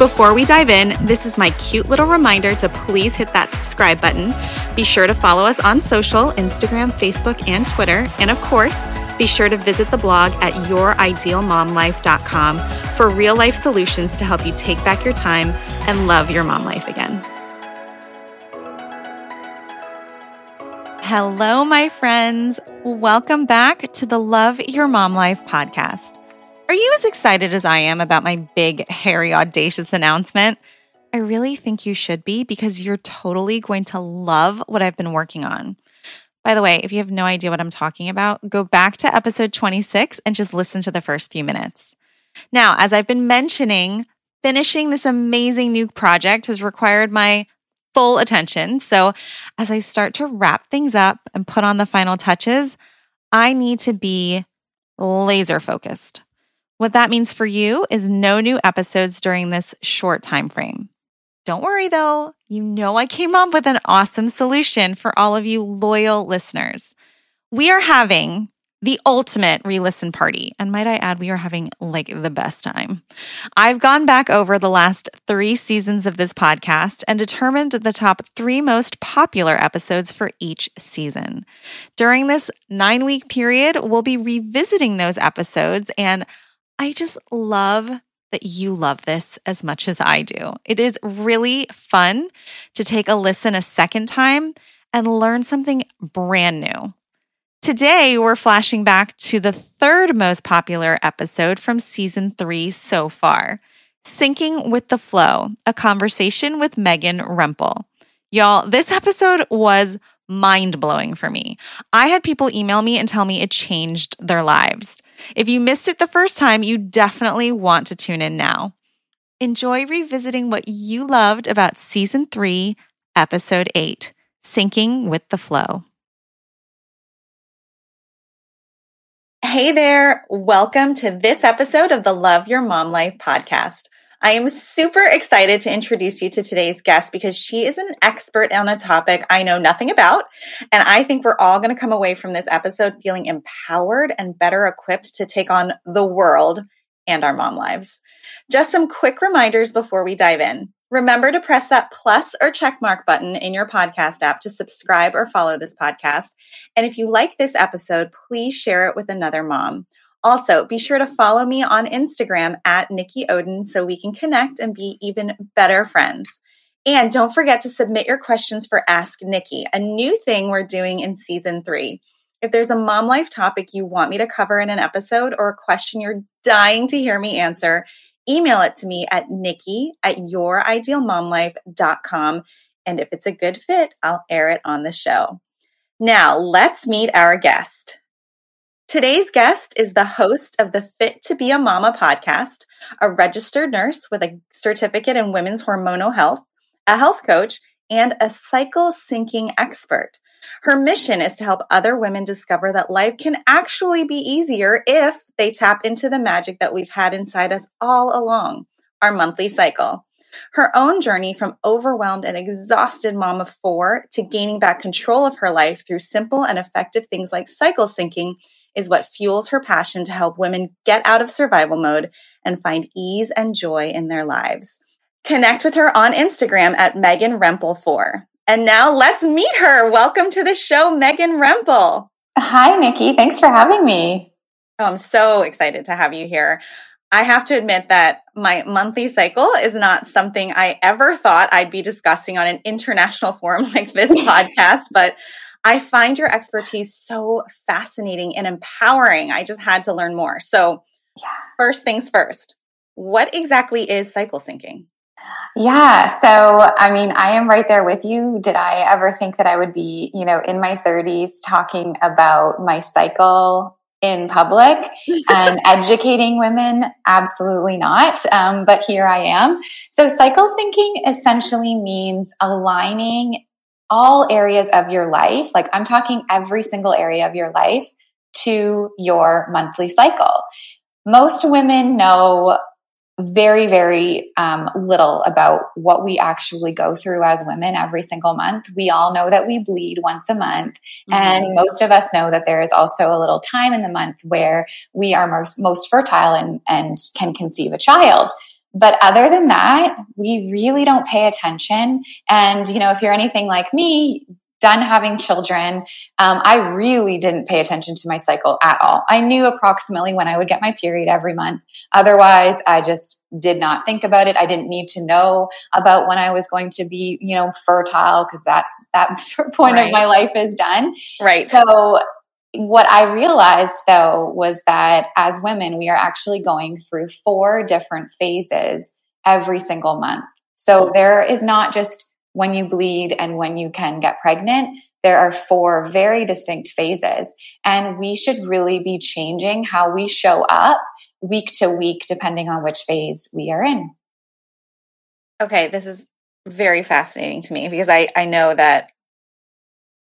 Before we dive in, this is my cute little reminder to please hit that subscribe button. Be sure to follow us on social Instagram, Facebook, and Twitter. And of course, be sure to visit the blog at youridealmomlife.com for real life solutions to help you take back your time and love your mom life again. Hello, my friends. Welcome back to the Love Your Mom Life podcast. Are you as excited as I am about my big, hairy, audacious announcement? I really think you should be because you're totally going to love what I've been working on. By the way, if you have no idea what I'm talking about, go back to episode 26 and just listen to the first few minutes. Now, as I've been mentioning, finishing this amazing new project has required my full attention. So, as I start to wrap things up and put on the final touches, I need to be laser focused. What that means for you is no new episodes during this short time frame. Don't worry though, you know I came up with an awesome solution for all of you loyal listeners. We are having the ultimate re listen party. And might I add, we are having like the best time. I've gone back over the last three seasons of this podcast and determined the top three most popular episodes for each season. During this nine week period, we'll be revisiting those episodes. And I just love that you love this as much as I do. It is really fun to take a listen a second time and learn something brand new. Today, we're flashing back to the third most popular episode from season three so far Synching with the Flow, a conversation with Megan Rempel. Y'all, this episode was mind blowing for me. I had people email me and tell me it changed their lives. If you missed it the first time, you definitely want to tune in now. Enjoy revisiting what you loved about season three, episode eight Synching with the Flow. Hey there. Welcome to this episode of the Love Your Mom Life podcast. I am super excited to introduce you to today's guest because she is an expert on a topic I know nothing about. And I think we're all going to come away from this episode feeling empowered and better equipped to take on the world and our mom lives. Just some quick reminders before we dive in. Remember to press that plus or check mark button in your podcast app to subscribe or follow this podcast. And if you like this episode, please share it with another mom. Also, be sure to follow me on Instagram at Nikki Odin so we can connect and be even better friends. And don't forget to submit your questions for Ask Nikki, a new thing we're doing in season three. If there's a mom life topic you want me to cover in an episode or a question you're dying to hear me answer, email it to me at nikki at youridealmomlife.com. And if it's a good fit, I'll air it on the show. Now, let's meet our guest. Today's guest is the host of the Fit to Be a Mama podcast, a registered nurse with a certificate in women's hormonal health, a health coach, and a cycle syncing expert. Her mission is to help other women discover that life can actually be easier if they tap into the magic that we've had inside us all along our monthly cycle. Her own journey from overwhelmed and exhausted mom of four to gaining back control of her life through simple and effective things like cycle syncing is what fuels her passion to help women get out of survival mode and find ease and joy in their lives. Connect with her on Instagram at Megan Rempel4. And now let's meet her. Welcome to the show, Megan Rempel. Hi, Nikki. Thanks for having me. Oh, I'm so excited to have you here. I have to admit that my monthly cycle is not something I ever thought I'd be discussing on an international forum like this podcast, but I find your expertise so fascinating and empowering. I just had to learn more. So, yeah. first things first, what exactly is cycle syncing? Yeah. So, I mean, I am right there with you. Did I ever think that I would be, you know, in my 30s talking about my cycle in public and educating women? Absolutely not. Um, but here I am. So, cycle syncing essentially means aligning all areas of your life. Like, I'm talking every single area of your life to your monthly cycle. Most women know very, very um, little about what we actually go through as women every single month. We all know that we bleed once a month. Mm-hmm. And most of us know that there is also a little time in the month where we are most, most fertile and, and can conceive a child. But other than that, we really don't pay attention. And, you know, if you're anything like me, done having children, um, I really didn't pay attention to my cycle at all. I knew approximately when I would get my period every month. Otherwise, I just did not think about it. I didn't need to know about when I was going to be, you know, fertile because that's that point right. of my life is done. Right. So what I realized though was that as women, we are actually going through four different phases every single month. So there is not just when you bleed and when you can get pregnant, there are four very distinct phases. And we should really be changing how we show up week to week, depending on which phase we are in. Okay, this is very fascinating to me because I, I know that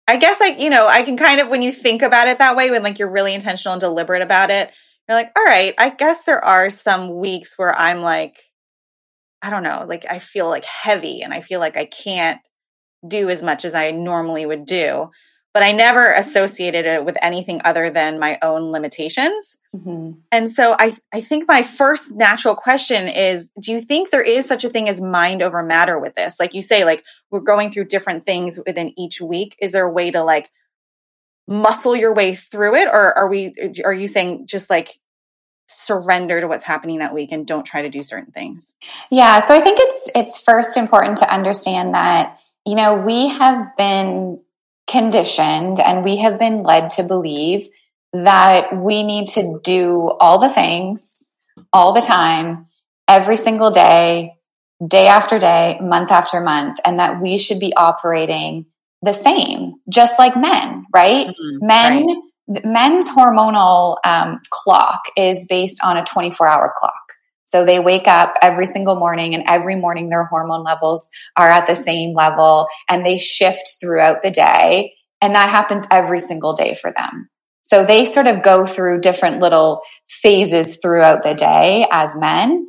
I guess like, you know, I can kind of when you think about it that way, when like you're really intentional and deliberate about it, you're like, all right, I guess there are some weeks where I'm like, I don't know, like I feel like heavy and I feel like I can't do as much as I normally would do. But I never associated it with anything other than my own limitations. Mm-hmm. And so I, I think my first natural question is Do you think there is such a thing as mind over matter with this? Like you say, like we're going through different things within each week. Is there a way to like muscle your way through it? Or are we, are you saying just like surrender to what's happening that week and don't try to do certain things yeah so i think it's it's first important to understand that you know we have been conditioned and we have been led to believe that we need to do all the things all the time every single day day after day month after month and that we should be operating the same just like men right mm-hmm. men right men's hormonal um, clock is based on a 24 hour clock. So they wake up every single morning and every morning their hormone levels are at the same level and they shift throughout the day. And that happens every single day for them. So they sort of go through different little phases throughout the day as men.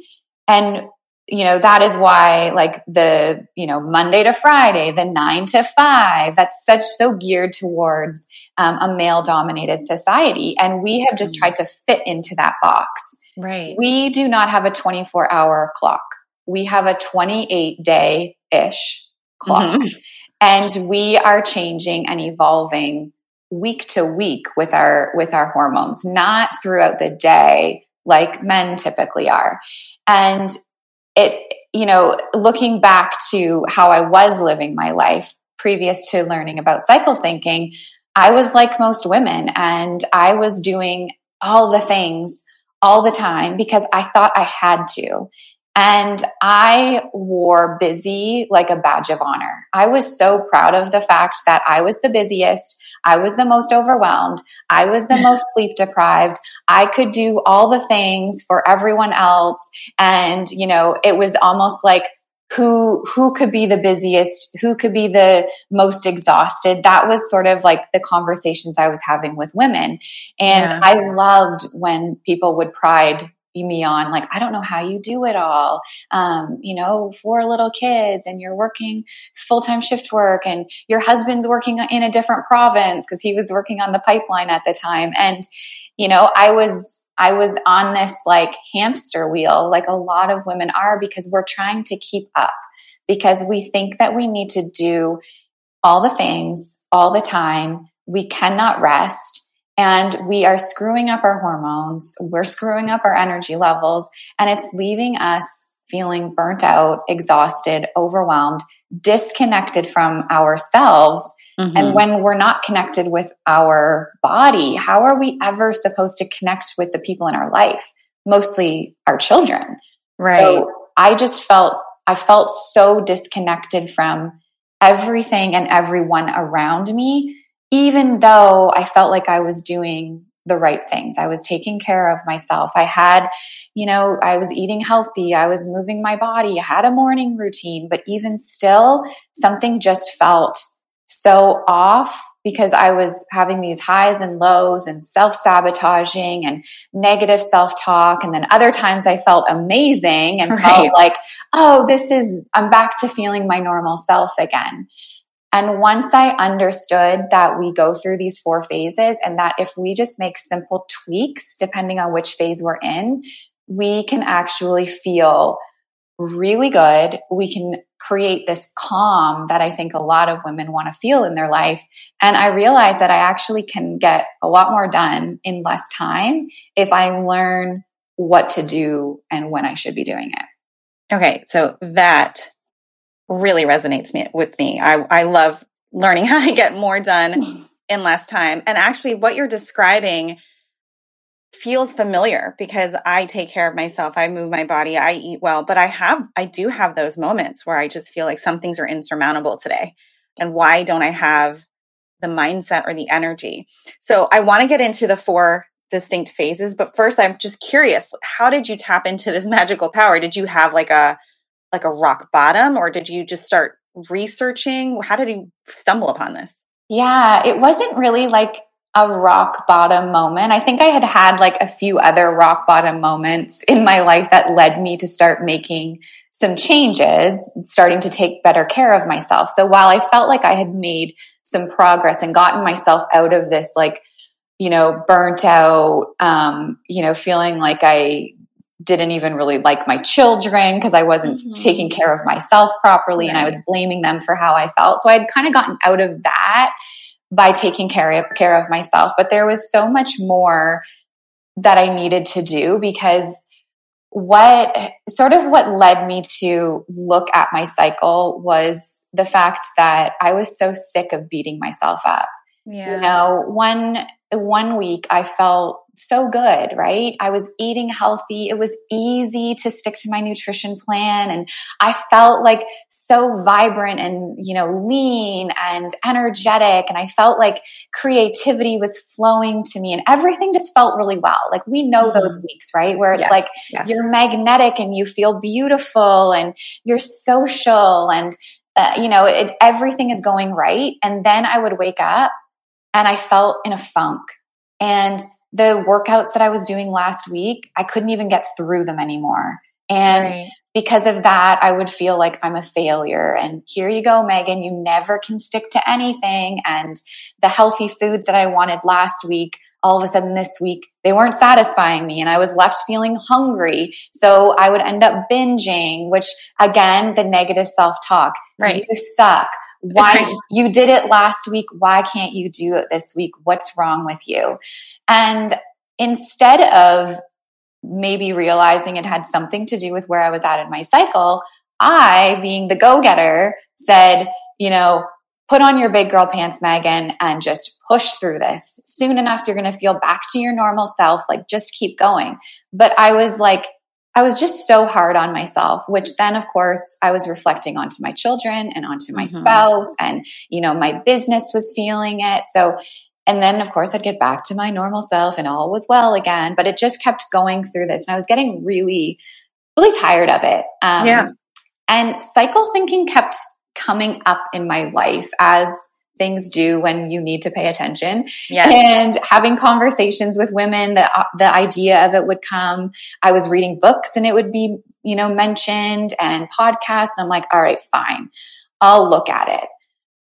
And you know, that is why like the, you know, Monday to Friday, the nine to five, that's such so geared towards um, a male dominated society. And we have just mm. tried to fit into that box. Right. We do not have a 24 hour clock. We have a 28 day ish clock. Mm-hmm. And we are changing and evolving week to week with our, with our hormones, not throughout the day like men typically are. And it, you know, looking back to how I was living my life previous to learning about cycle syncing, I was like most women and I was doing all the things all the time because I thought I had to. And I wore busy like a badge of honor. I was so proud of the fact that I was the busiest. I was the most overwhelmed. I was the most sleep deprived. I could do all the things for everyone else. And, you know, it was almost like who who could be the busiest who could be the most exhausted. That was sort of like the conversations i was having with women. And yeah. i loved when people would pride me on like i don't know how you do it all. Um, you know four little kids and you're working full-time shift work and your husband's working in a different province because he was working on the pipeline at the time. And you know i was i was on this like hamster wheel like a lot of women are because we're trying to keep up because we think that we need to do all the things all the time we cannot rest and we are screwing up our hormones. We're screwing up our energy levels and it's leaving us feeling burnt out, exhausted, overwhelmed, disconnected from ourselves Mm-hmm. And when we're not connected with our body, how are we ever supposed to connect with the people in our life? Mostly our children. Right. So I just felt, I felt so disconnected from everything and everyone around me, even though I felt like I was doing the right things. I was taking care of myself. I had, you know, I was eating healthy. I was moving my body. I had a morning routine, but even still, something just felt so off because I was having these highs and lows and self sabotaging and negative self talk. And then other times I felt amazing and right. felt like, oh, this is, I'm back to feeling my normal self again. And once I understood that we go through these four phases and that if we just make simple tweaks, depending on which phase we're in, we can actually feel really good. We can create this calm that I think a lot of women want to feel in their life. And I realized that I actually can get a lot more done in less time if I learn what to do and when I should be doing it. Okay. So that really resonates me, with me. I, I love learning how to get more done in less time. And actually, what you're describing feels familiar because I take care of myself. I move my body, I eat well, but I have, I do have those moments where I just feel like some things are insurmountable today. And why don't I have the mindset or the energy? So I want to get into the four distinct phases, but first I'm just curious, how did you tap into this magical power? Did you have like a, like a rock bottom or did you just start researching? How did you stumble upon this? Yeah, it wasn't really like a rock bottom moment. I think I had had like a few other rock bottom moments in my life that led me to start making some changes, starting to take better care of myself. So while I felt like I had made some progress and gotten myself out of this like, you know, burnt out, um, you know, feeling like I didn't even really like my children because I wasn't mm-hmm. taking care of myself properly right. and I was blaming them for how I felt. So I'd kind of gotten out of that by taking care of, care of myself. But there was so much more that I needed to do because what sort of what led me to look at my cycle was the fact that I was so sick of beating myself up. Yeah. You know, one one week I felt so good, right? I was eating healthy. It was easy to stick to my nutrition plan and I felt like so vibrant and, you know, lean and energetic. And I felt like creativity was flowing to me and everything just felt really well. Like we know mm-hmm. those weeks, right? Where it's yes, like yes. you're magnetic and you feel beautiful and you're social and, uh, you know, it, everything is going right. And then I would wake up and I felt in a funk. And the workouts that I was doing last week, I couldn't even get through them anymore. And right. because of that, I would feel like I'm a failure. And here you go, Megan, you never can stick to anything. And the healthy foods that I wanted last week, all of a sudden this week, they weren't satisfying me and I was left feeling hungry. So I would end up binging, which again, the negative self talk. Right. You suck. Why you did it last week? Why can't you do it this week? What's wrong with you? And instead of maybe realizing it had something to do with where I was at in my cycle, I, being the go getter, said, you know, put on your big girl pants, Megan, and just push through this. Soon enough, you're going to feel back to your normal self. Like, just keep going. But I was like, I was just so hard on myself, which then, of course, I was reflecting onto my children and onto my mm-hmm. spouse. And, you know, my business was feeling it. So and then, of course, I'd get back to my normal self and all was well again. But it just kept going through this. And I was getting really, really tired of it. Um, yeah. And cycle syncing kept coming up in my life as things do when you need to pay attention. Yes. And having conversations with women, the, the idea of it would come. I was reading books and it would be, you know, mentioned and podcasts. And I'm like, all right, fine. I'll look at it.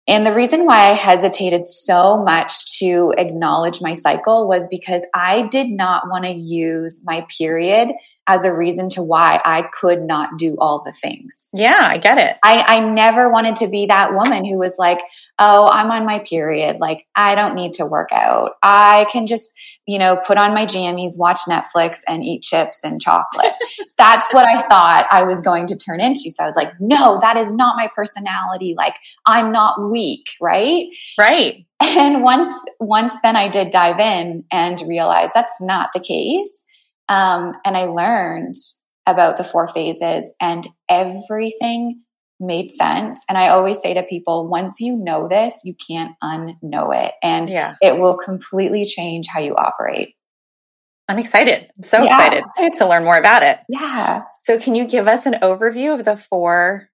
And the reason why I hesitated so much to acknowledge my cycle was because I did not want to use my period as a reason to why I could not do all the things. Yeah, I get it. I, I never wanted to be that woman who was like, oh, I'm on my period. Like, I don't need to work out. I can just, you know, put on my jammies, watch Netflix, and eat chips and chocolate. That's what I thought I was going to turn into. So I was like, no, that is not my personality. Like, I'm not weak, right? Right. And once, once then I did dive in and realize that's not the case. Um, and I learned about the four phases and everything made sense. And I always say to people, once you know this, you can't unknow it. And yeah. it will completely change how you operate. I'm excited. I'm so yeah, excited to learn more about it. Yeah. So, can you give us an overview of the four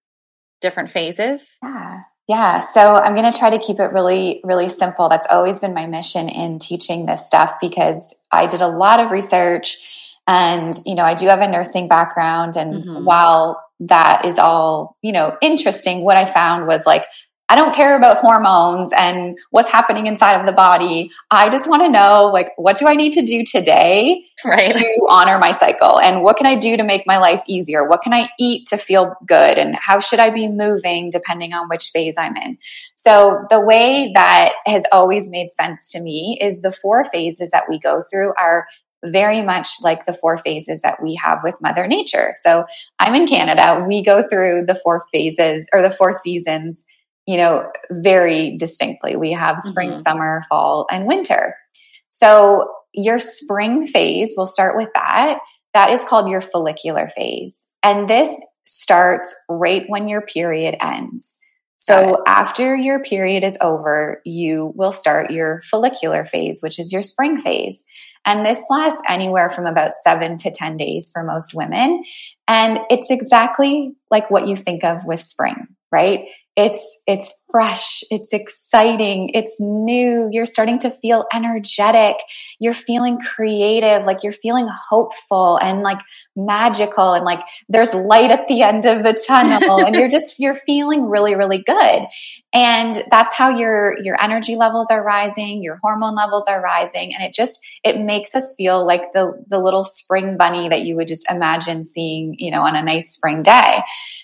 different phases? Yeah. Yeah. So, I'm going to try to keep it really, really simple. That's always been my mission in teaching this stuff because I did a lot of research and, you know, I do have a nursing background. And mm-hmm. while that is all, you know, interesting. What I found was like, I don't care about hormones and what's happening inside of the body. I just want to know, like, what do I need to do today right. to honor my cycle? And what can I do to make my life easier? What can I eat to feel good? And how should I be moving depending on which phase I'm in? So the way that has always made sense to me is the four phases that we go through are very much like the four phases that we have with Mother Nature. So I'm in Canada. We go through the four phases or the four seasons, you know, very distinctly. We have spring, mm-hmm. summer, fall, and winter. So your spring phase, we'll start with that. That is called your follicular phase. And this starts right when your period ends. So after your period is over, you will start your follicular phase, which is your spring phase. And this lasts anywhere from about seven to 10 days for most women. And it's exactly like what you think of with spring, right? It's, it's fresh. It's exciting. It's new. You're starting to feel energetic. You're feeling creative. Like you're feeling hopeful and like magical and like there's light at the end of the tunnel and you're just, you're feeling really, really good. And that's how your, your energy levels are rising. Your hormone levels are rising. And it just, it makes us feel like the, the little spring bunny that you would just imagine seeing, you know, on a nice spring day.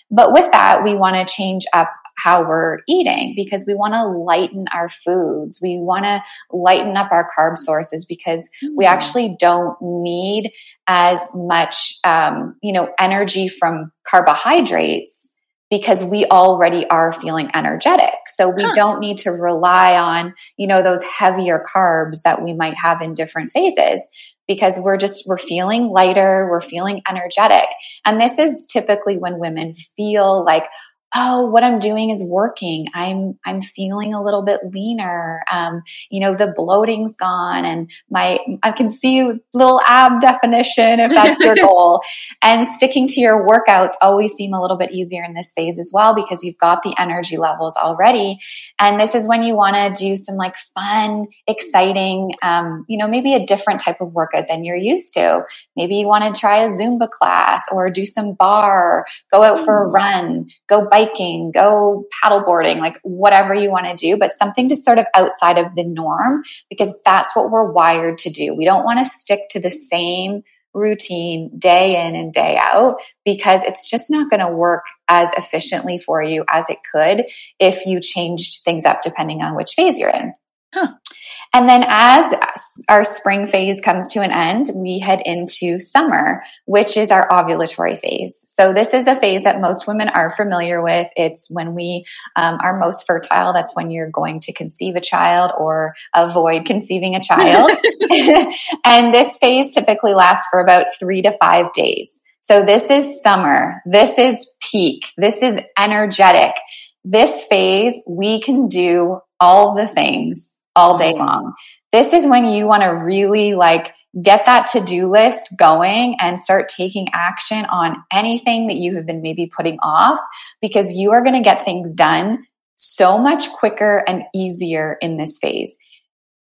But with that, we want to change up how we're eating because we want to lighten our foods. We want to lighten up our carb sources because we actually don't need as much, um, you know, energy from carbohydrates because we already are feeling energetic. So we huh. don't need to rely on, you know, those heavier carbs that we might have in different phases because we're just, we're feeling lighter, we're feeling energetic. And this is typically when women feel like, oh, what I'm doing is working. I'm, I'm feeling a little bit leaner. Um, you know, the bloating's gone and my, I can see little ab definition if that's your goal. And sticking to your workouts always seem a little bit easier in this phase as well because you've got the energy levels already. And this is when you want to do some like fun, exciting, um, you know, maybe a different type of workout than you're used to. Maybe you want to try a Zumba class or do some barre go out for a mm. run, go bike biking, go paddleboarding, like whatever you want to do, but something to sort of outside of the norm because that's what we're wired to do. We don't want to stick to the same routine day in and day out because it's just not going to work as efficiently for you as it could if you changed things up depending on which phase you're in. Huh. And then as our spring phase comes to an end, we head into summer, which is our ovulatory phase. So this is a phase that most women are familiar with. It's when we um, are most fertile. That's when you're going to conceive a child or avoid conceiving a child. and this phase typically lasts for about three to five days. So this is summer. This is peak. This is energetic. This phase, we can do all the things all day long. This is when you want to really like get that to do list going and start taking action on anything that you have been maybe putting off because you are going to get things done so much quicker and easier in this phase.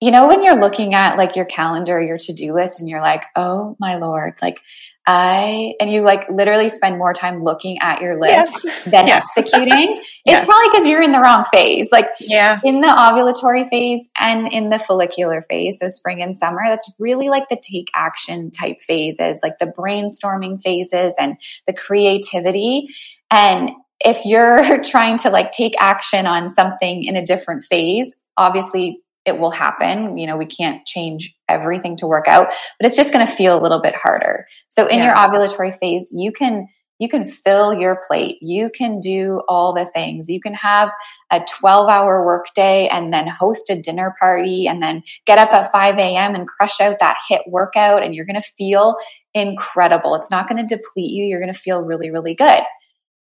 You know, when you're looking at like your calendar, your to do list, and you're like, oh my Lord, like I, and you like literally spend more time looking at your list yes. than yes. executing. yes. It's probably because you're in the wrong phase. Like yeah. in the ovulatory phase and in the follicular phase, so spring and summer, that's really like the take action type phases, like the brainstorming phases and the creativity. And if you're trying to like take action on something in a different phase, obviously it will happen. You know, we can't change everything to work out, but it's just going to feel a little bit harder. So in yeah. your ovulatory phase, you can you can fill your plate. You can do all the things. You can have a 12 hour workday and then host a dinner party and then get up at 5 a.m. and crush out that HIIT workout. And you're going to feel incredible. It's not going to deplete you. You're going to feel really, really good.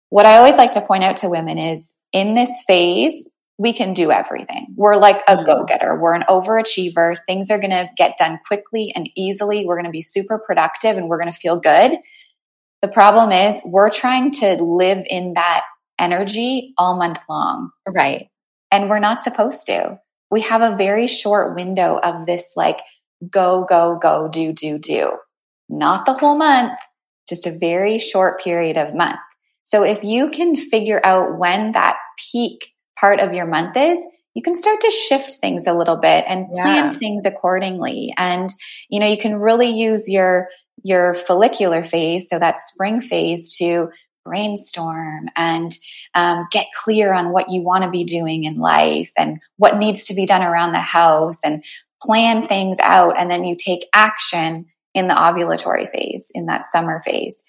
What I always like to point out to women is in this phase, we can do everything. We're like a mm-hmm. go getter. We're an overachiever. Things are going to get done quickly and easily. We're going to be super productive and we're going to feel good. The problem is we're trying to live in that energy all month long. Right. And we're not supposed to. We have a very short window of this like go, go, go, do, do, do. Not the whole month, just a very short period of month. So if you can figure out when that peak part of your month is, you can start to shift things a little bit and plan yeah. things accordingly. And, you know, you can really use your your follicular phase, so that spring phase, to brainstorm and um, get clear on what you want to be doing in life and what needs to be done around the house and plan things out. And then you take action in the ovulatory phase, in that summer phase.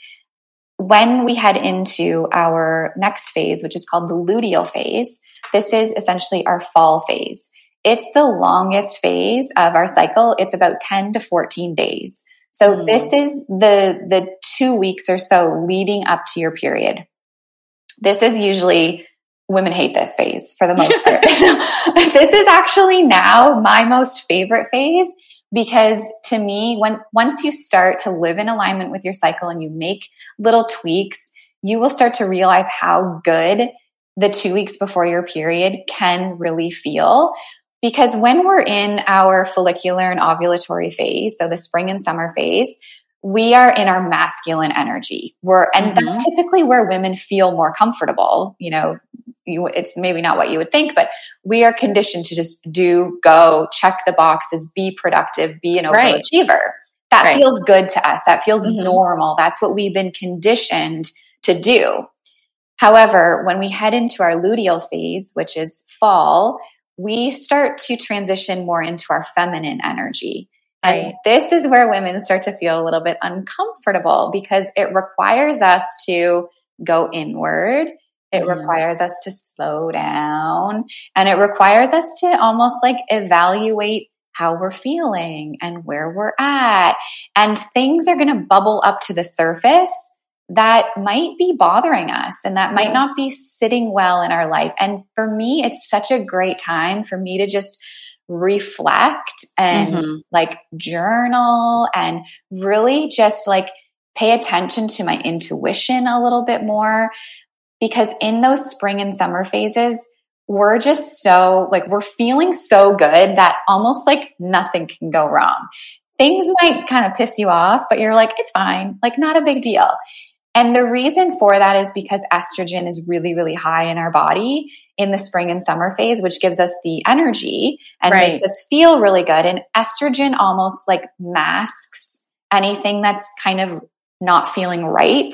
When we head into our next phase, which is called the luteal phase, this is essentially our fall phase. It's the longest phase of our cycle. It's about 10 to 14 days. So mm. this is the, the two weeks or so leading up to your period. This is usually women hate this phase for the most part. this is actually now my most favorite phase because to me, when once you start to live in alignment with your cycle and you make little tweaks, you will start to realize how good the two weeks before your period can really feel. Because when we're in our follicular and ovulatory phase, so the spring and summer phase, we are in our masculine energy. We're, and mm-hmm. that's typically where women feel more comfortable. You know, you, it's maybe not what you would think, but we are conditioned to just do, go, check the boxes, be productive, be an overachiever. Right. That right. feels good to us. That feels mm-hmm. normal. That's what we've been conditioned to do. However, when we head into our luteal phase, which is fall, we start to transition more into our feminine energy. And right. this is where women start to feel a little bit uncomfortable because it requires us to go inward. It mm. requires us to slow down and it requires us to almost like evaluate how we're feeling and where we're at. And things are going to bubble up to the surface that might be bothering us and that might not be sitting well in our life. And for me, it's such a great time for me to just reflect and mm-hmm. like journal and really just like pay attention to my intuition a little bit more. Because in those spring and summer phases, we're just so like, we're feeling so good that almost like nothing can go wrong. Things might kind of piss you off, but you're like, it's fine, like, not a big deal. And the reason for that is because estrogen is really, really high in our body in the spring and summer phase, which gives us the energy and right. makes us feel really good. And estrogen almost like masks anything that's kind of not feeling right.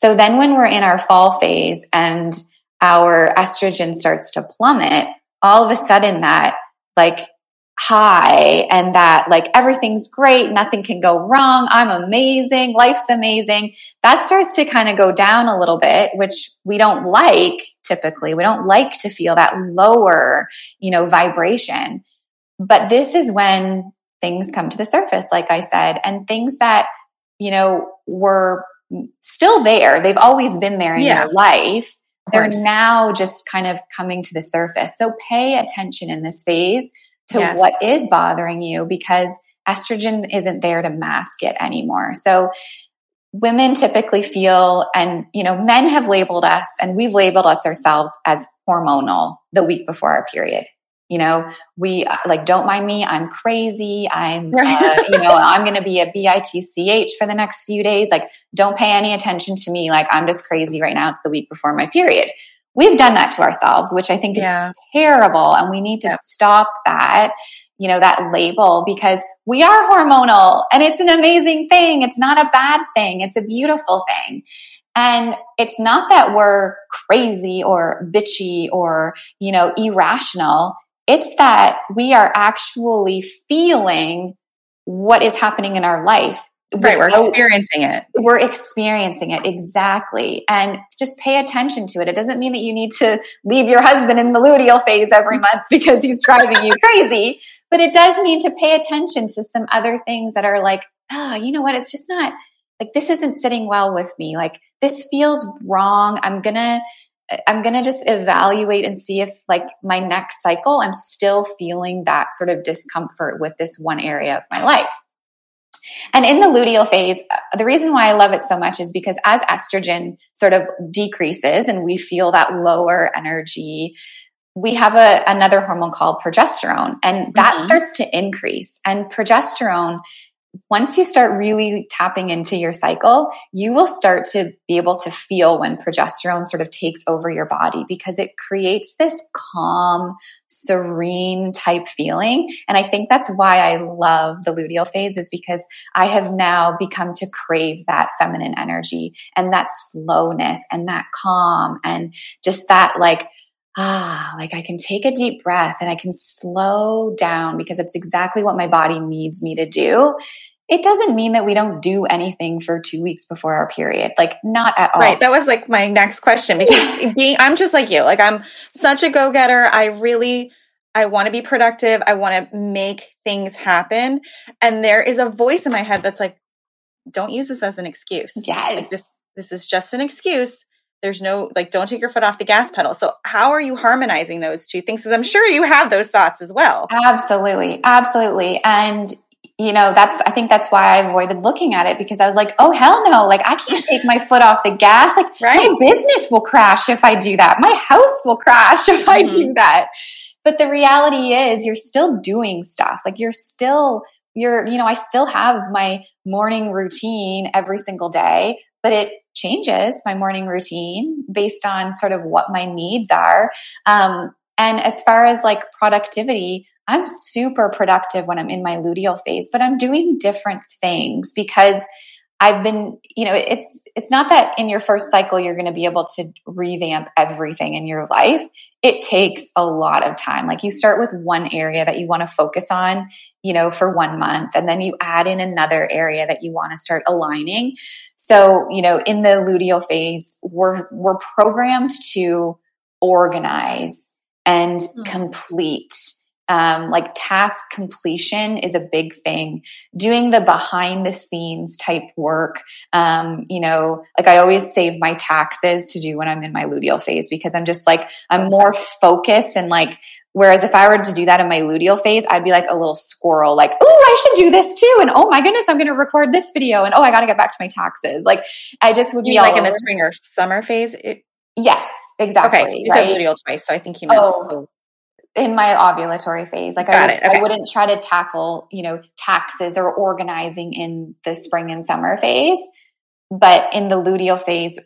So then when we're in our fall phase and our estrogen starts to plummet, all of a sudden that like high and that like everything's great, nothing can go wrong, I'm amazing, life's amazing, that starts to kind of go down a little bit, which we don't like typically. We don't like to feel that lower, you know, vibration. But this is when things come to the surface, like I said, and things that, you know, were still there. They've always been there in yeah. your life. They're now just kind of coming to the surface. So pay attention in this phase to yes. what is bothering you because estrogen isn't there to mask it anymore. So women typically feel, and you know, men have labeled us and we've labeled us ourselves as hormonal the week before our period. You know, we uh, like, don't mind me. I'm crazy. I'm, uh, you know, I'm going to be a bitch for the next few days. Like, don't pay any attention to me. Like, I'm just crazy right now. It's the week before my period we've done that to ourselves, which I think is yeah. terrible. And we need to stop that, you know, that label because we are hormonal and it's an amazing thing. It's not a bad thing. It's a beautiful thing. And it's not that we're crazy or bitchy or, you know, irrational. It's that we are actually feeling what is happening in our life. Right, we're experiencing it. We're experiencing it, exactly. And just pay attention to it. It doesn't mean that you need to leave your husband in the luteal phase every month because he's driving you crazy, but it does mean to pay attention to some other things that are like, oh, you know what? It's just not like this isn't sitting well with me. Like this feels wrong. I'm gonna I'm going to just evaluate and see if like my next cycle, I'm still feeling that sort of discomfort with this one area of my life. And in the luteal phase, uh, the reason why I love it so much is because as estrogen sort of decreases and we feel that lower energy, we have a, another hormone called progesterone and that mm-hmm. starts to increase. And progesterone once you start really tapping into your cycle, you will start to be able to feel when progesterone sort of takes over your body because it creates this calm, serene type feeling. And I think that's why I love the luteal phase is because I have now become to crave that feminine energy and that slowness and that calm and just that like, ah, like I can take a deep breath and I can slow down because it's exactly what my body needs me to do. It doesn't mean that we don't do anything for two weeks before our period. Like, not at all. Right. That was like my next question because being, I'm just like you. Like, I'm such a go getter. I really, I want to be productive. I want to make things happen. And there is a voice in my head that's like, don't use this as an excuse. Yes. Like this, this is just an excuse there's no like don't take your foot off the gas pedal. So how are you harmonizing those two things? Because i'm sure you have those thoughts as well. Absolutely. Absolutely. And you know that's i think that's why i avoided looking at it because i was like oh hell no. Like i can't take my foot off the gas. Like right. my business will crash if i do that. My house will crash if mm-hmm. i do mm-hmm. that. But the reality is you're still doing stuff. Like you're still you're you know i still have my morning routine every single day but it changes my morning routine based on sort of what my needs are. Um, and as far as like productivity, I'm super productive when I'm in my luteal phase, but I'm doing different things because I've been, you know, it's it's not that in your first cycle you're going to be able to revamp everything in your life. It takes a lot of time. Like you start with one area that you want to focus on, you know, for one month, and then you add in another area that you want to start aligning. So, you know, in the luteal phase, we're we're programmed to organize and mm-hmm. complete um, like task completion is a big thing. Doing the behind the scenes type work. Um, you know, like I always save my taxes to do when I'm in my luteal phase because I'm just like, I'm more focused and like, Whereas if I were to do that in my luteal phase, I'd be like a little squirrel, like, oh, I should do this too. And oh my goodness, I'm going to record this video. And oh, I got to get back to my taxes. Like I just would you be like in the spring or summer phase. It- yes, exactly. Okay. You right? said luteal twice. So I think you meant oh, in my ovulatory phase. Like I, would, okay. I wouldn't try to tackle, you know, taxes or organizing in the spring and summer phase. But in the luteal phase,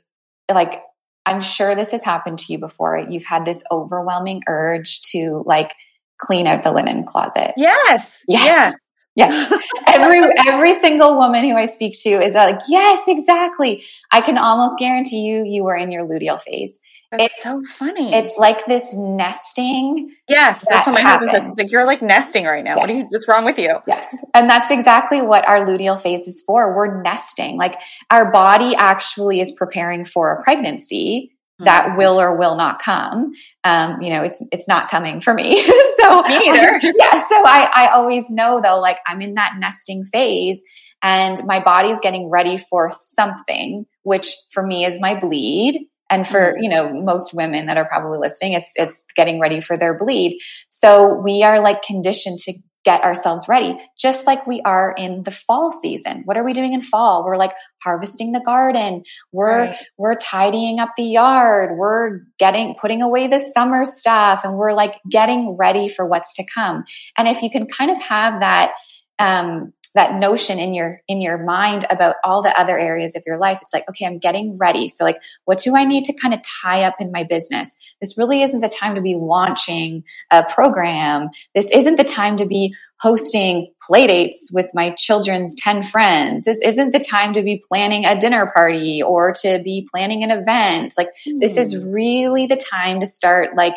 like I'm sure this has happened to you before. You've had this overwhelming urge to like clean out the linen closet. Yes. Yes. Yes. every every single woman who I speak to is uh, like, yes, exactly. I can almost guarantee you you were in your luteal phase. That's it's so funny. It's like this nesting. Yes, that that's what my happens. husband says. like you're like nesting right now. Yes. What you, what's wrong with you? Yes, and that's exactly what our luteal phase is for. We're nesting. Like our body actually is preparing for a pregnancy mm-hmm. that will or will not come. Um, you know, it's it's not coming for me. so me neither. yeah. So I I always know though, like I'm in that nesting phase, and my body's getting ready for something, which for me is my bleed and for mm-hmm. you know most women that are probably listening it's it's getting ready for their bleed. So we are like conditioned to get ourselves ready just like we are in the fall season. What are we doing in fall? We're like harvesting the garden. We're right. we're tidying up the yard. We're getting putting away the summer stuff and we're like getting ready for what's to come. And if you can kind of have that um, that notion in your in your mind about all the other areas of your life. It's like okay i'm getting ready. So like what do i need to kind of tie up in my business? This really isn't the time to be launching a program. This isn't the time to be hosting playdates with my children's 10 friends. This isn't the time to be planning a dinner party or to be planning an event. Like mm. this is hmm. really the time to start like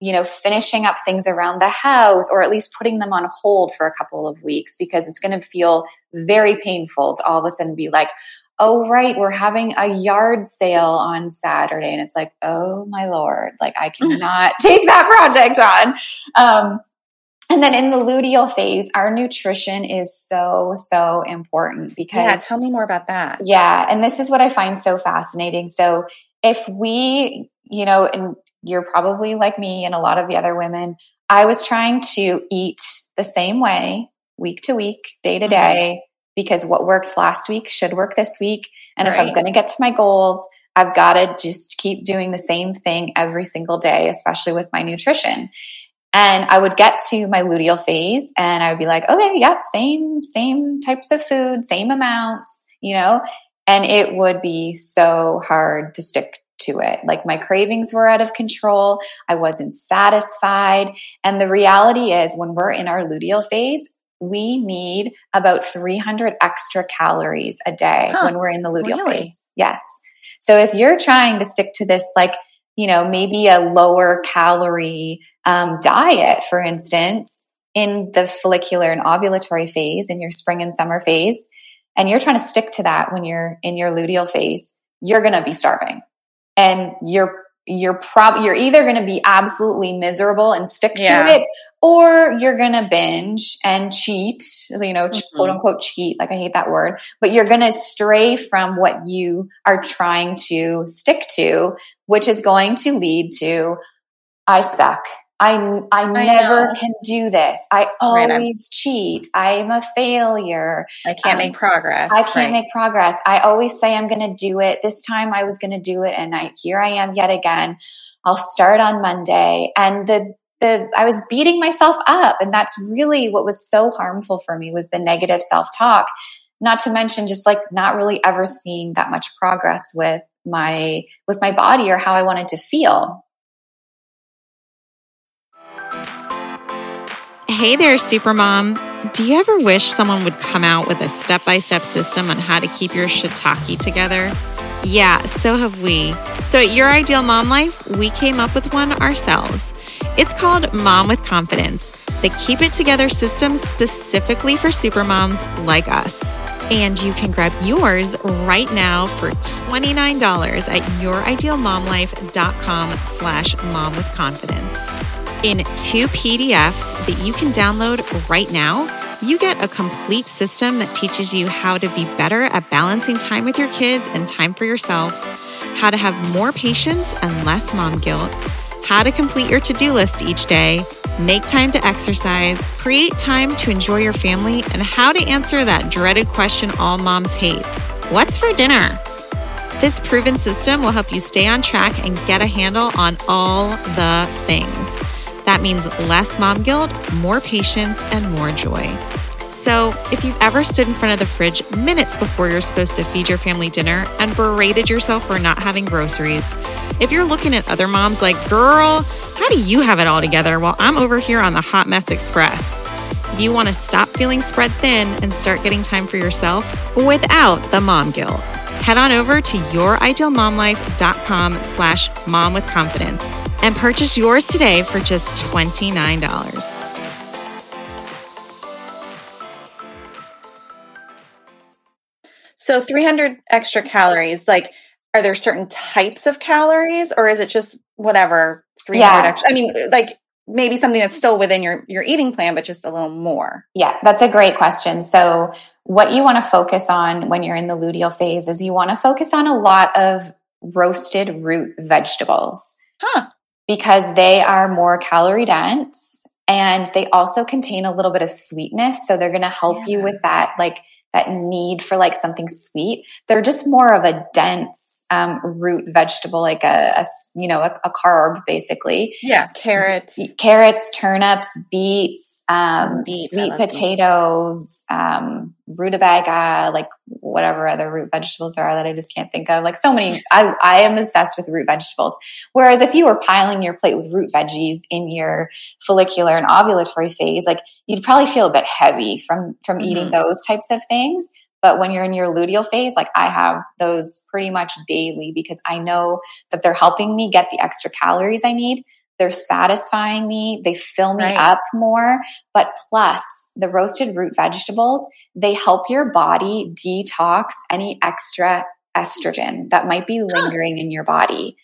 you know, finishing up things around the house or at least putting them on hold for a couple of weeks because it's going to feel very painful to all of a sudden be like, oh, right, we're having a yard sale on Saturday. And it's like, oh my Lord, like I cannot take that project on. Um, and then in the luteal phase, our nutrition is so, so important because. Yeah, tell me more about that. Yeah. And this is what I find so fascinating. So if we, you know, and you're probably like me and a lot of the other women, I was trying to eat the same way week to week, day to mm-hmm. day, because what worked last week should work this week. And right. if I'm going to get to my goals, I've got to just keep doing the same thing every single day, especially with my nutrition. And I would get to my luteal phase and I would be like, okay, yep, same, same types of food, same amounts, you know, and it would be so hard to stick to it. Like my cravings were out of control. I wasn't satisfied. And the reality is when we're in our luteal phase, we need about 300 extra calories a day huh, when we're in the luteal really? phase. Yes. So if you're trying to stick to this, like, you know, maybe a lower calorie um, diet, for instance, in the follicular and ovulatory phase, in your spring and summer phase, and you're trying to stick to that when you're in your luteal phase, you're going to be starving. And you're you're prob you're either going to be absolutely miserable and stick yeah. to it or you're going to binge and cheat, you know, mm-hmm. quote unquote cheat. Like I hate that word, but you're going to stray from what you are trying to stick to, which is going to lead to I suck. I, I, I never know. can do this. I always right, cheat. I'm a failure. I can't um, make progress. I can't right. make progress. I always say I'm going to do it. This time I was going to do it. And I, here I am yet again. I'll start on Monday. And the, the, I was beating myself up. And that's really what was so harmful for me was the negative self talk. Not to mention just like not really ever seeing that much progress with my, with my body or how I wanted to feel. Hey there, Supermom. Do you ever wish someone would come out with a step by step system on how to keep your shiitake together? Yeah, so have we. So at Your Ideal Mom Life, we came up with one ourselves. It's called Mom with Confidence, the keep it together system specifically for supermoms like us. And you can grab yours right now for $29 at youridealmomlife.com slash mom with confidence. In two PDFs that you can download right now, you get a complete system that teaches you how to be better at balancing time with your kids and time for yourself, how to have more patience and less mom guilt, how to complete your to do list each day, make time to exercise, create time to enjoy your family, and how to answer that dreaded question all moms hate What's for dinner? This proven system will help you stay on track and get a handle on all the things. That means less mom guilt, more patience, and more joy. So, if you've ever stood in front of the fridge minutes before you're supposed to feed your family dinner and berated yourself for not having groceries, if you're looking at other moms like, girl, how do you have it all together while I'm over here on the Hot Mess Express? If you want to stop feeling spread thin and start getting time for yourself without the mom guilt, head on over to youridealmomlife.com slash mom with confidence and purchase yours today for just $29. So 300 extra calories, like, are there certain types of calories or is it just whatever 300 yeah. extra? I mean, like maybe something that's still within your, your eating plan, but just a little more. Yeah, that's a great question. So what you want to focus on when you're in the luteal phase is you want to focus on a lot of roasted root vegetables. Huh because they are more calorie dense and they also contain a little bit of sweetness. So they're going to help yeah. you with that, like that need for like something sweet. They're just more of a dense um, root vegetable, like a, a you know a, a, carb basically. Yeah, carrots, carrots, turnips, beets, um, beets sweet potatoes, um, rutabaga, like whatever other root vegetables are that I just can't think of. Like so many, I I am obsessed with root vegetables. Whereas if you were piling your plate with root veggies in your follicular and ovulatory phase, like you'd probably feel a bit heavy from from mm-hmm. eating those types of things. But when you're in your luteal phase, like I have those pretty much daily because I know that they're helping me get the extra calories I need. They're satisfying me, they fill me Right. up more. But plus, the roasted root vegetables, they help your body detox any extra estrogen that might be lingering in your body.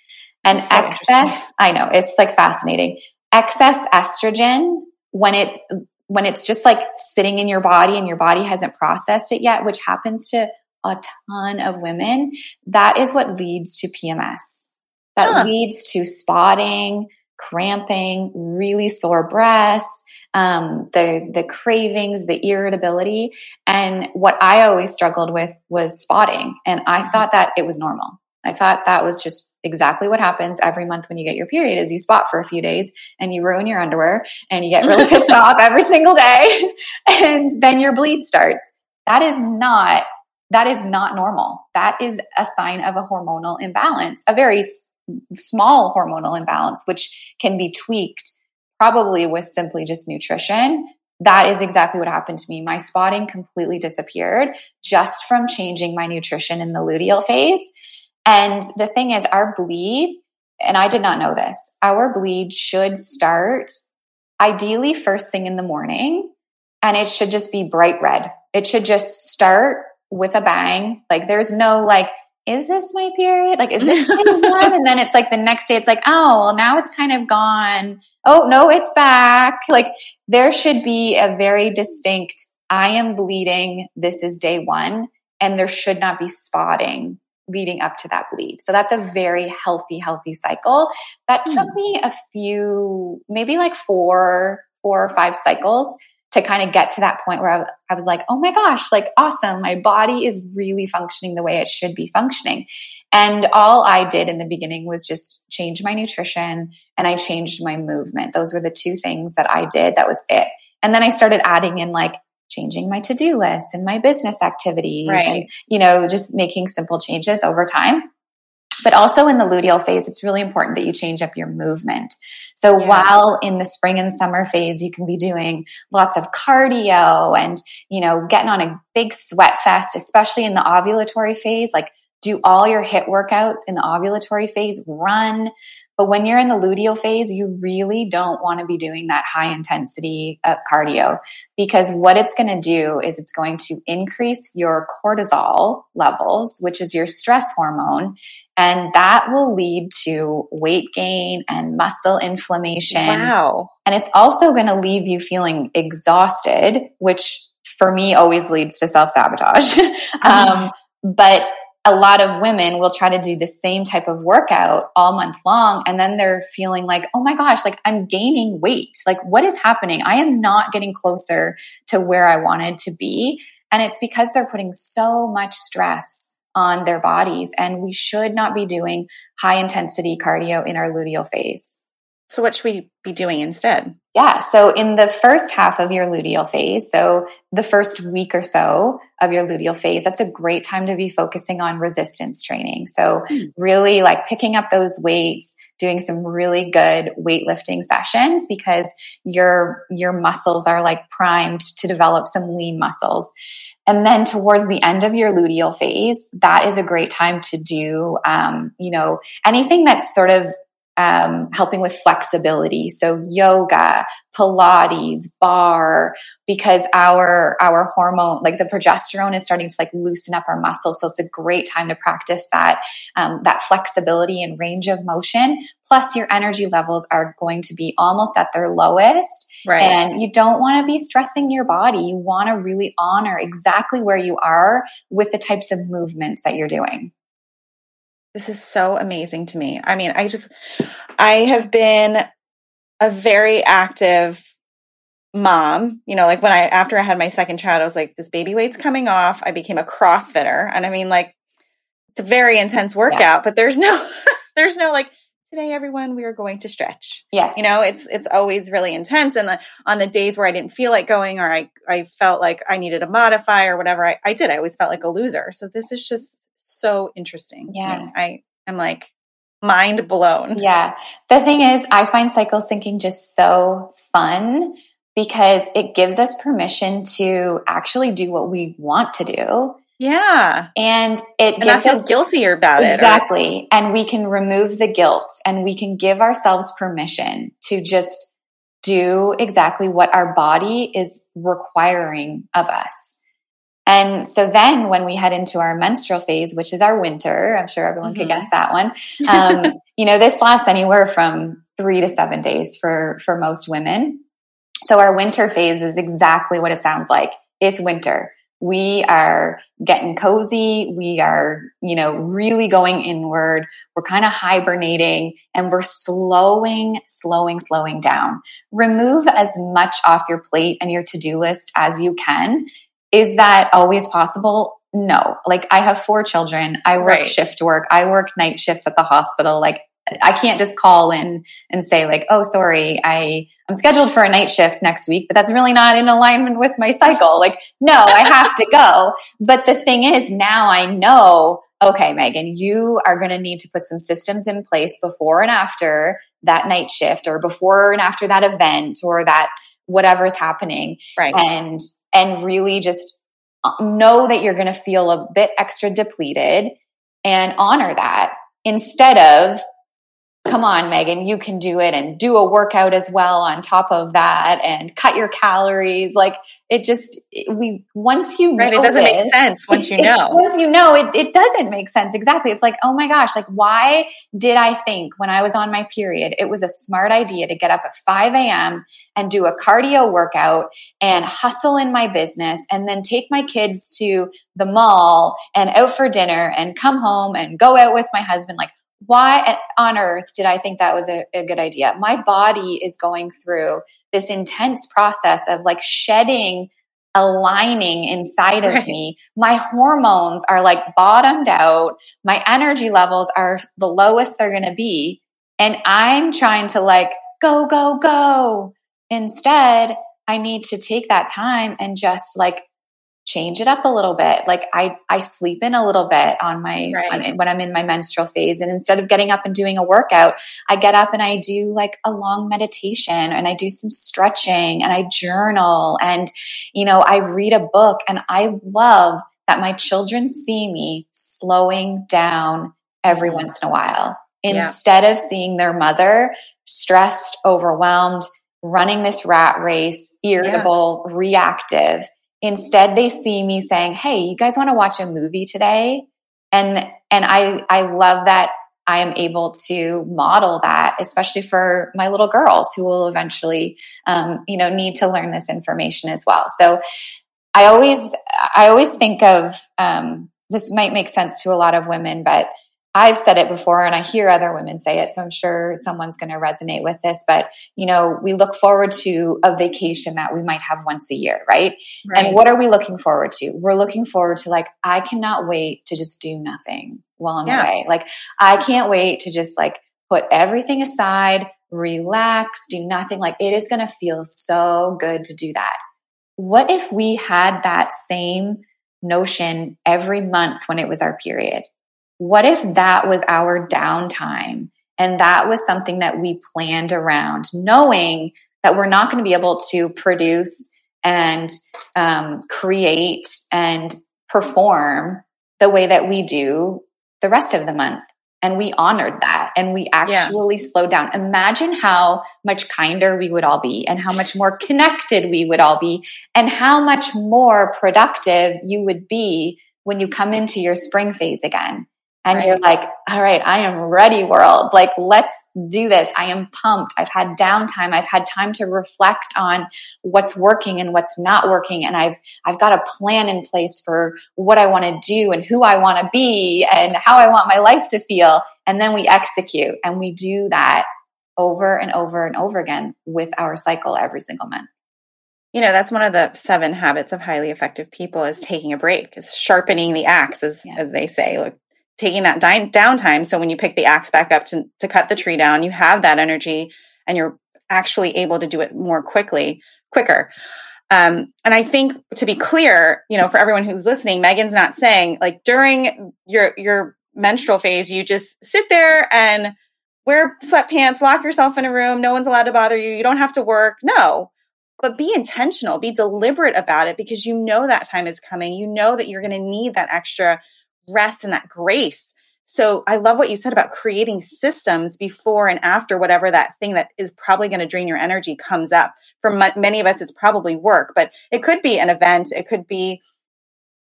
And so excess, I know, it's like fascinating. Excess estrogen, when it when it's just like sitting in your body and your body hasn't processed it yet, which happens to a ton of women, that is what leads to PMS. That Huh. leads to spotting, cramping, really sore breasts, um, the the cravings, the irritability, and what I always struggled with was spotting, and I thought that it was normal. I thought that was just exactly what happens every month when you get your period is you spot for a few days and you ruin your underwear and you get really pissed off every single day and then your bleed starts. That is not that is not normal. That is a sign of a hormonal imbalance, a very small hormonal imbalance which can be tweaked probably with simply just nutrition. That is exactly what happened to me. My spotting completely disappeared just from changing my nutrition in the luteal phase. And the thing is, our bleed, and I did not know this, our bleed should start ideally first thing in the morning, and it should just be bright red. It should just start with a bang. Like, there's no like, is this my period? Like, is this my one? And then it's like the next day, it's like, oh, well, now it's kind of gone. Oh, no, it's back. Like, there should be a very distinct, I am bleeding. This is day one. And there should not be spotting leading up to that bleed. So that's a very healthy, healthy cycle. That Hmm. took me a few, maybe like four, four or five cycles to kind of get to that point where I, I was like, oh my gosh, like awesome. My body is really functioning the way it should be functioning. And all I did in the beginning was just change my nutrition and I changed my movement. Those were the two things that I did. That was it. And then I started adding in like changing my to-do list and my business activities Right. and, you know, just making simple changes over time. But also in the luteal phase, it's really important that you change up your movement. So Yeah. while in the spring and summer phase, you can be doing lots of cardio and, you know, getting on a big sweat fest, especially in the ovulatory phase, like do all your HIIT workouts in the ovulatory phase, run. But when you're in the luteal phase, you really don't want to be doing that high intensity uh, cardio because what it's going to do is it's going to increase your cortisol levels, which is your stress hormone. And that will lead to weight gain and muscle inflammation. Wow. And it's also going to leave you feeling exhausted, which for me always leads to self sabotage. um, but a lot of women will try to do the same type of workout all month long. And then they're feeling like, oh my gosh, like I'm gaining weight. Like, what is happening? I am not getting closer to where I wanted to be. And it's because they're putting so much stress on their bodies. And we should not be doing high intensity cardio in our luteal phase. So what should we be doing instead? Yeah. So in the first half of your luteal phase, so the first week or so of your luteal phase, that's a great time to be focusing on resistance training. So Hmm. really like picking up those weights, doing some really good weightlifting sessions because your, your muscles are like primed to develop some lean muscles. And then towards the end of your luteal phase, that is a great time to do, um, you know, anything that's sort of um, helping with flexibility. So yoga, Pilates, barre, because our our hormone, like the progesterone, is starting to like loosen up our muscles. So it's a great time to practice that um, that flexibility and range of motion. Plus, your energy levels are going to be almost at their lowest. Right. And you don't want to be stressing your body. You want to really honor exactly where you are with the types of movements that you're doing. This is so amazing to me. I mean, I just, I have been a very active mom. You know, like when I, after I had my second child, I was like, this baby weight's coming off. I became a CrossFitter. And I mean, like, it's a very intense workout, but there's no, there's no like, today everyone we are going to stretch Yes. you know it's it's always really intense and the, on the days where i didn't feel like going or i i felt like i needed to modify or whatever i, I did i always felt like a loser so this is just so interesting to Yeah. me. i am like mind blown Yeah. The thing is, I find cycle syncing just so fun because it gives us permission to actually do what we want to do Yeah. And it and gives us guiltier about exactly. it. Exactly. And we can remove the guilt and we can give ourselves permission to just do exactly what our body is requiring of us. And so then when we head into our menstrual phase, which is our winter, I'm sure everyone mm-hmm. could guess that one. Um, you know, this lasts anywhere from three to seven days for, for most women. So our winter phase is exactly what it sounds like. It's winter. We are getting cozy. We are, you know, really going inward. We're kind of hibernating and we're slowing, slowing, slowing down. Remove as much off your plate and your to do list as you can is that always possible? No. Like I have four children. I work right. shift work. I work night shifts at the hospital. Like I can't just call in and say like, "Oh, sorry, I I'm scheduled for a night shift next week, but that's really not in alignment with my cycle." Like, no, I have to go. But the thing is, now I know, okay, Megan, you are going to need to put some systems in place before and after that night shift or before and after that event or that whatever's happening. Right. And and really just uh, know that you're going to feel a bit extra depleted and honor that instead of come on, Megan, you can do it and do a workout as well on top of that and cut your calories. Like it just, we, once you right, know it doesn't this, make sense once you know. It, once you know, it, it doesn't make sense. Exactly. It's like, oh my gosh, like why did I think when I was on my period, it was a smart idea to get up at 5 a.m. and do a cardio workout and hustle in my business and then take my kids to the mall and out for dinner and come home and go out with my husband. Like, why on earth did I think that was a, a, good idea? My body is going through this intense process of like shedding aligning inside of me. My hormones are like bottomed out. My energy levels are the lowest they're going to be. And I'm trying to like go, go, go. Instead, I need to take that time and just like change it up a little bit. Like I, I sleep in a little bit on my, right. on, when I'm in my menstrual phase. And instead of getting up and doing a workout, I get up and I do like a long meditation and I do some stretching and I journal and, you know, I read a book and I love that my children see me slowing down every mm-hmm. once in a while instead yeah. of seeing their mother stressed, overwhelmed, running this rat race, irritable, yeah. reactive Instead, they see me saying, Hey, you guys want to watch a movie today? And, and I, I love that I am able to model that, especially for my little girls who will eventually, um, you know, need to learn this information as well. So I always, I always think of, um, this might make sense to a lot of women, but I've said it before and I hear other women say it. So I'm sure someone's going to resonate with this. But, you know, we look forward to a vacation that we might have once a year, right? right? And what are we looking forward to? We're looking forward to like, I cannot wait to just do nothing while I'm yeah. away. Like, I can't wait to just like put everything aside, relax, do nothing. Like, it is going to feel so good to do that. What if we had that same notion every month when it was our period? What if that was our downtime and that was something that we planned around, knowing that we're not going to be able to produce and um, create and perform the way that we do the rest of the month. And we honored that and we actually yeah. slowed down. Imagine how much kinder we would all be and how much more connected we would all be and how much more productive you would be when you come into your spring phase again and right. you're like, all right, I am ready, world. Like, let's do this. I am pumped. I've had downtime. I've had time to reflect on what's working and what's not working. And I've, I've got a plan in place for what I want to do and who I want to be and how I want my life to feel. And then we execute and we do that over and over and over again with our cycle every single month you know that's one of the seven habits of highly effective people is taking a break is sharpening the axe as, yeah. as they say like taking that di- downtime. So when you pick the axe back up to, to cut the tree down, you have that energy and you're actually able to do it more quickly, quicker. Um, and I think to be clear, you know, for everyone who's listening, Megan's not saying like during your your menstrual phase, you just sit there and wear sweatpants, lock yourself in a room, no one's allowed to bother you, you don't have to work. No. but be intentional, be deliberate about it because you know that time is coming. You know that you're going to need that extra rest and that grace. So I love what you said about creating systems before and after whatever that thing that is probably going to drain your energy comes up. For m- many of us, it's probably work, but it could be an event. It could be,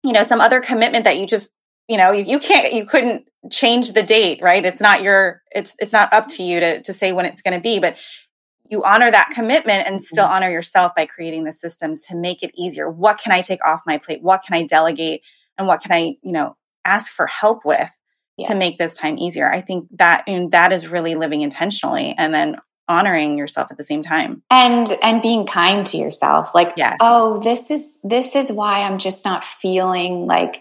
you know, some other commitment that you just, you know, you, you can't, you couldn't change the date, right? It's not your, it's, it's not up to you to, to say when it's going to be, but you honor that commitment and still mm-hmm. honor yourself by creating the systems to make it easier. What can I take off my plate? What can I delegate? And what can I, you know, ask for help with yeah. to make this time easier? I think that and that is really living intentionally and then honoring yourself at the same time. And and being kind to yourself. Like, yes. oh, this is this is why I'm just not feeling like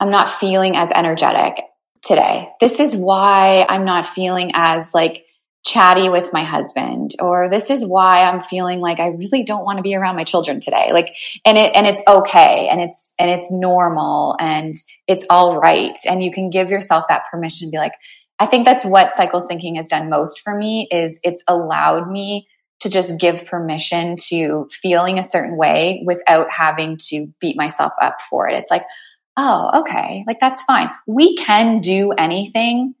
I'm not feeling as energetic today. This is why I'm not feeling as like chatty with my husband or this is why i'm feeling like i really don't want to be around my children today. Like and it and it's okay and it's and it's normal and it's all right. And you can give yourself that permission to be like i think that's what cycle syncing has done most for me is it's allowed me to just give permission to feeling a certain way without having to beat myself up for it. It's like oh okay like that's fine. We can do anything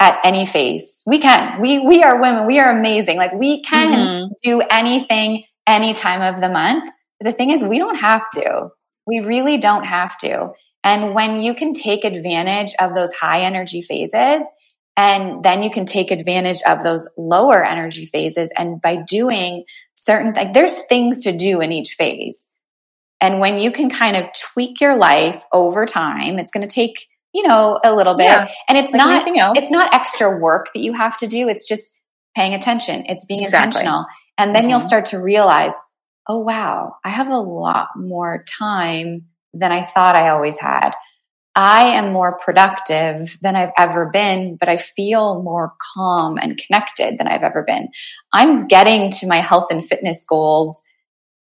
at any phase. We can. We we are women. We are amazing. Like we can mm-hmm. do anything any time of the month. The thing is we don't have to. We really don't have to. And when you can take advantage of those high energy phases and then you can take advantage of those lower energy phases and by doing certain like there's things to do in each phase. And when you can kind of tweak your life over time, it's going to take you know, a little bit. Yeah, and it's like not it's not extra work that you have to do. It's just paying attention. It's being exactly. intentional. And then mm-hmm. you'll start to realize, oh wow, I have a lot more time than I thought I always had. I am more productive than I've ever been, but I feel more calm and connected than I've ever been. I'm getting to my health and fitness goals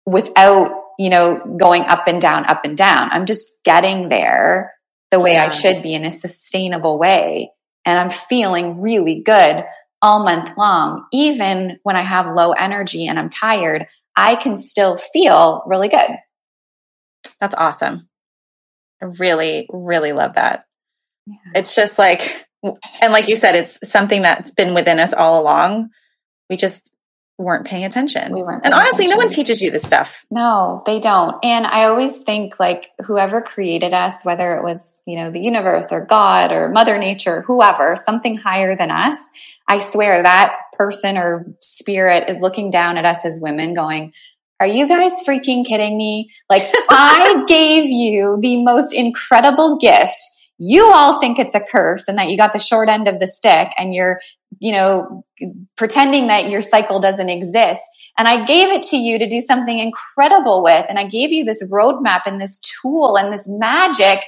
without, you know, going up and down, up and down. I'm just getting there the way yeah. I should be in a sustainable way. And I'm feeling really good all month long. Even when I have low energy and I'm tired, I can still feel really good. That's awesome. I really, really love that. Yeah. It's just like, and like you said, it's something that's been within us all along. We just weren't paying attention. We weren't. And honestly, attention. no one teaches you this stuff. No, they don't. And I always think like whoever created us, whether it was, you know, the universe or God or mother nature, whoever, something higher than us, I swear that person or spirit is looking down at us as women going, are you guys freaking kidding me? Like I gave you the most incredible gift you all think it's a curse and that you got the short end of the stick and you're you know, pretending that your cycle doesn't exist. And I gave it to you to do something incredible with. And I gave you this roadmap and this tool and this magic.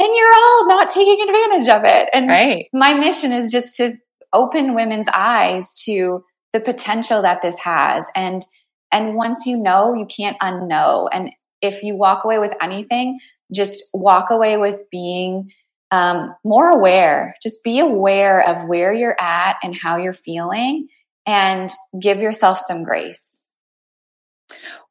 And you're all not taking advantage of it. And right. my mission is just to open women's eyes to the potential that this has. And, and once you know, you can't unknow. And if you walk away with anything, just walk away with being um, more aware. Just be aware of where you're at and how you're feeling and give yourself some grace.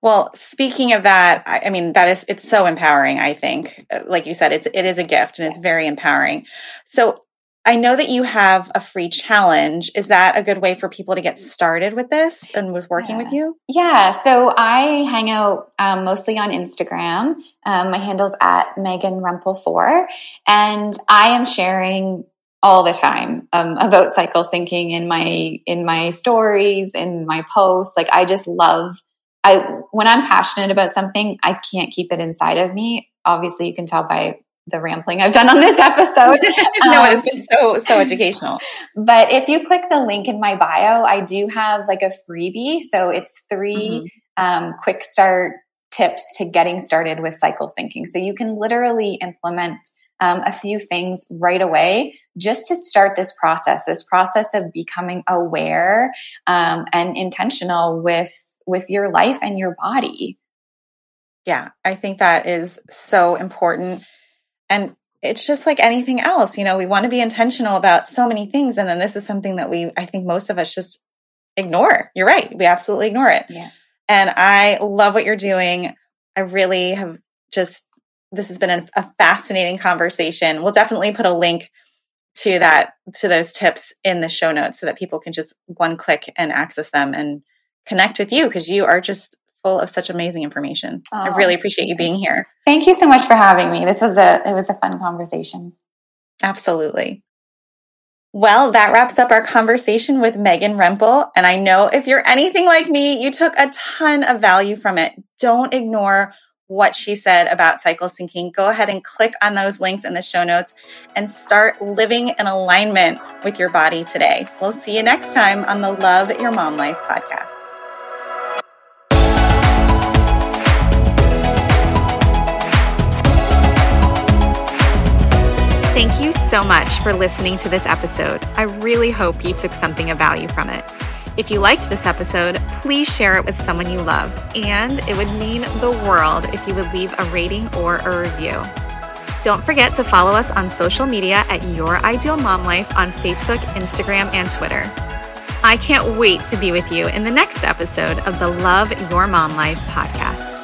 Well, speaking of that, I, I, mean, that is, it's so empowering, I think. Uh, like you said, it's, it is a gift and it's very empowering. So I know that you have a free challenge. Is that a good way for people to get started with this and with working yeah. with you? Yeah. So I hang out um, mostly on Instagram. Um, my handle's at Megan Rempel4. And I am sharing all the time um, about cycle syncing in my in my stories in my posts like i just love i when i'm passionate about something i can't keep it inside of me obviously you can tell by the rambling I've done on this episode. no, um, it's been so so educational. But if you click the link in my bio, I do have like a freebie. So it's 3 mm-hmm. um, quick start tips to getting started with cycle syncing. So you can literally implement um, a few things right away just to start this process. This process of becoming aware um, and intentional with with your life and your body. Yeah, I think that is so important and it's just like anything else. You know, we want to be intentional about so many things. And then this is something that we, I think most of us just ignore. You're right. We absolutely ignore it. Yeah. And I love what you're doing. I really have just, this has been a, a fascinating conversation. We'll definitely put a link to that, to those tips in the show notes so that people can just one click and access them and connect with you because you are just full of such amazing information. Oh, I really appreciate you being here. Thank you so much for having me. This was a, it was a fun conversation. Absolutely. Well, that wraps up our conversation with Megan Rempel. And I know if you're anything like me, you took a ton of value from it. Don't ignore what she said about cycle syncing. Go ahead and click on those links in the show notes and start living in alignment with your body today. We'll see you next time on the Love Your Mom Life podcast. Thank you so much for listening to this episode. I really hope you took something of value from it. If you liked this episode, please share it with someone you love, and it would mean the world if you would leave a rating or a review. Don't forget to follow us on social media at Your Ideal Mom Life on Facebook, Instagram, and Twitter. I can't wait to be with you in the next episode of the Love Your Mom Life podcast.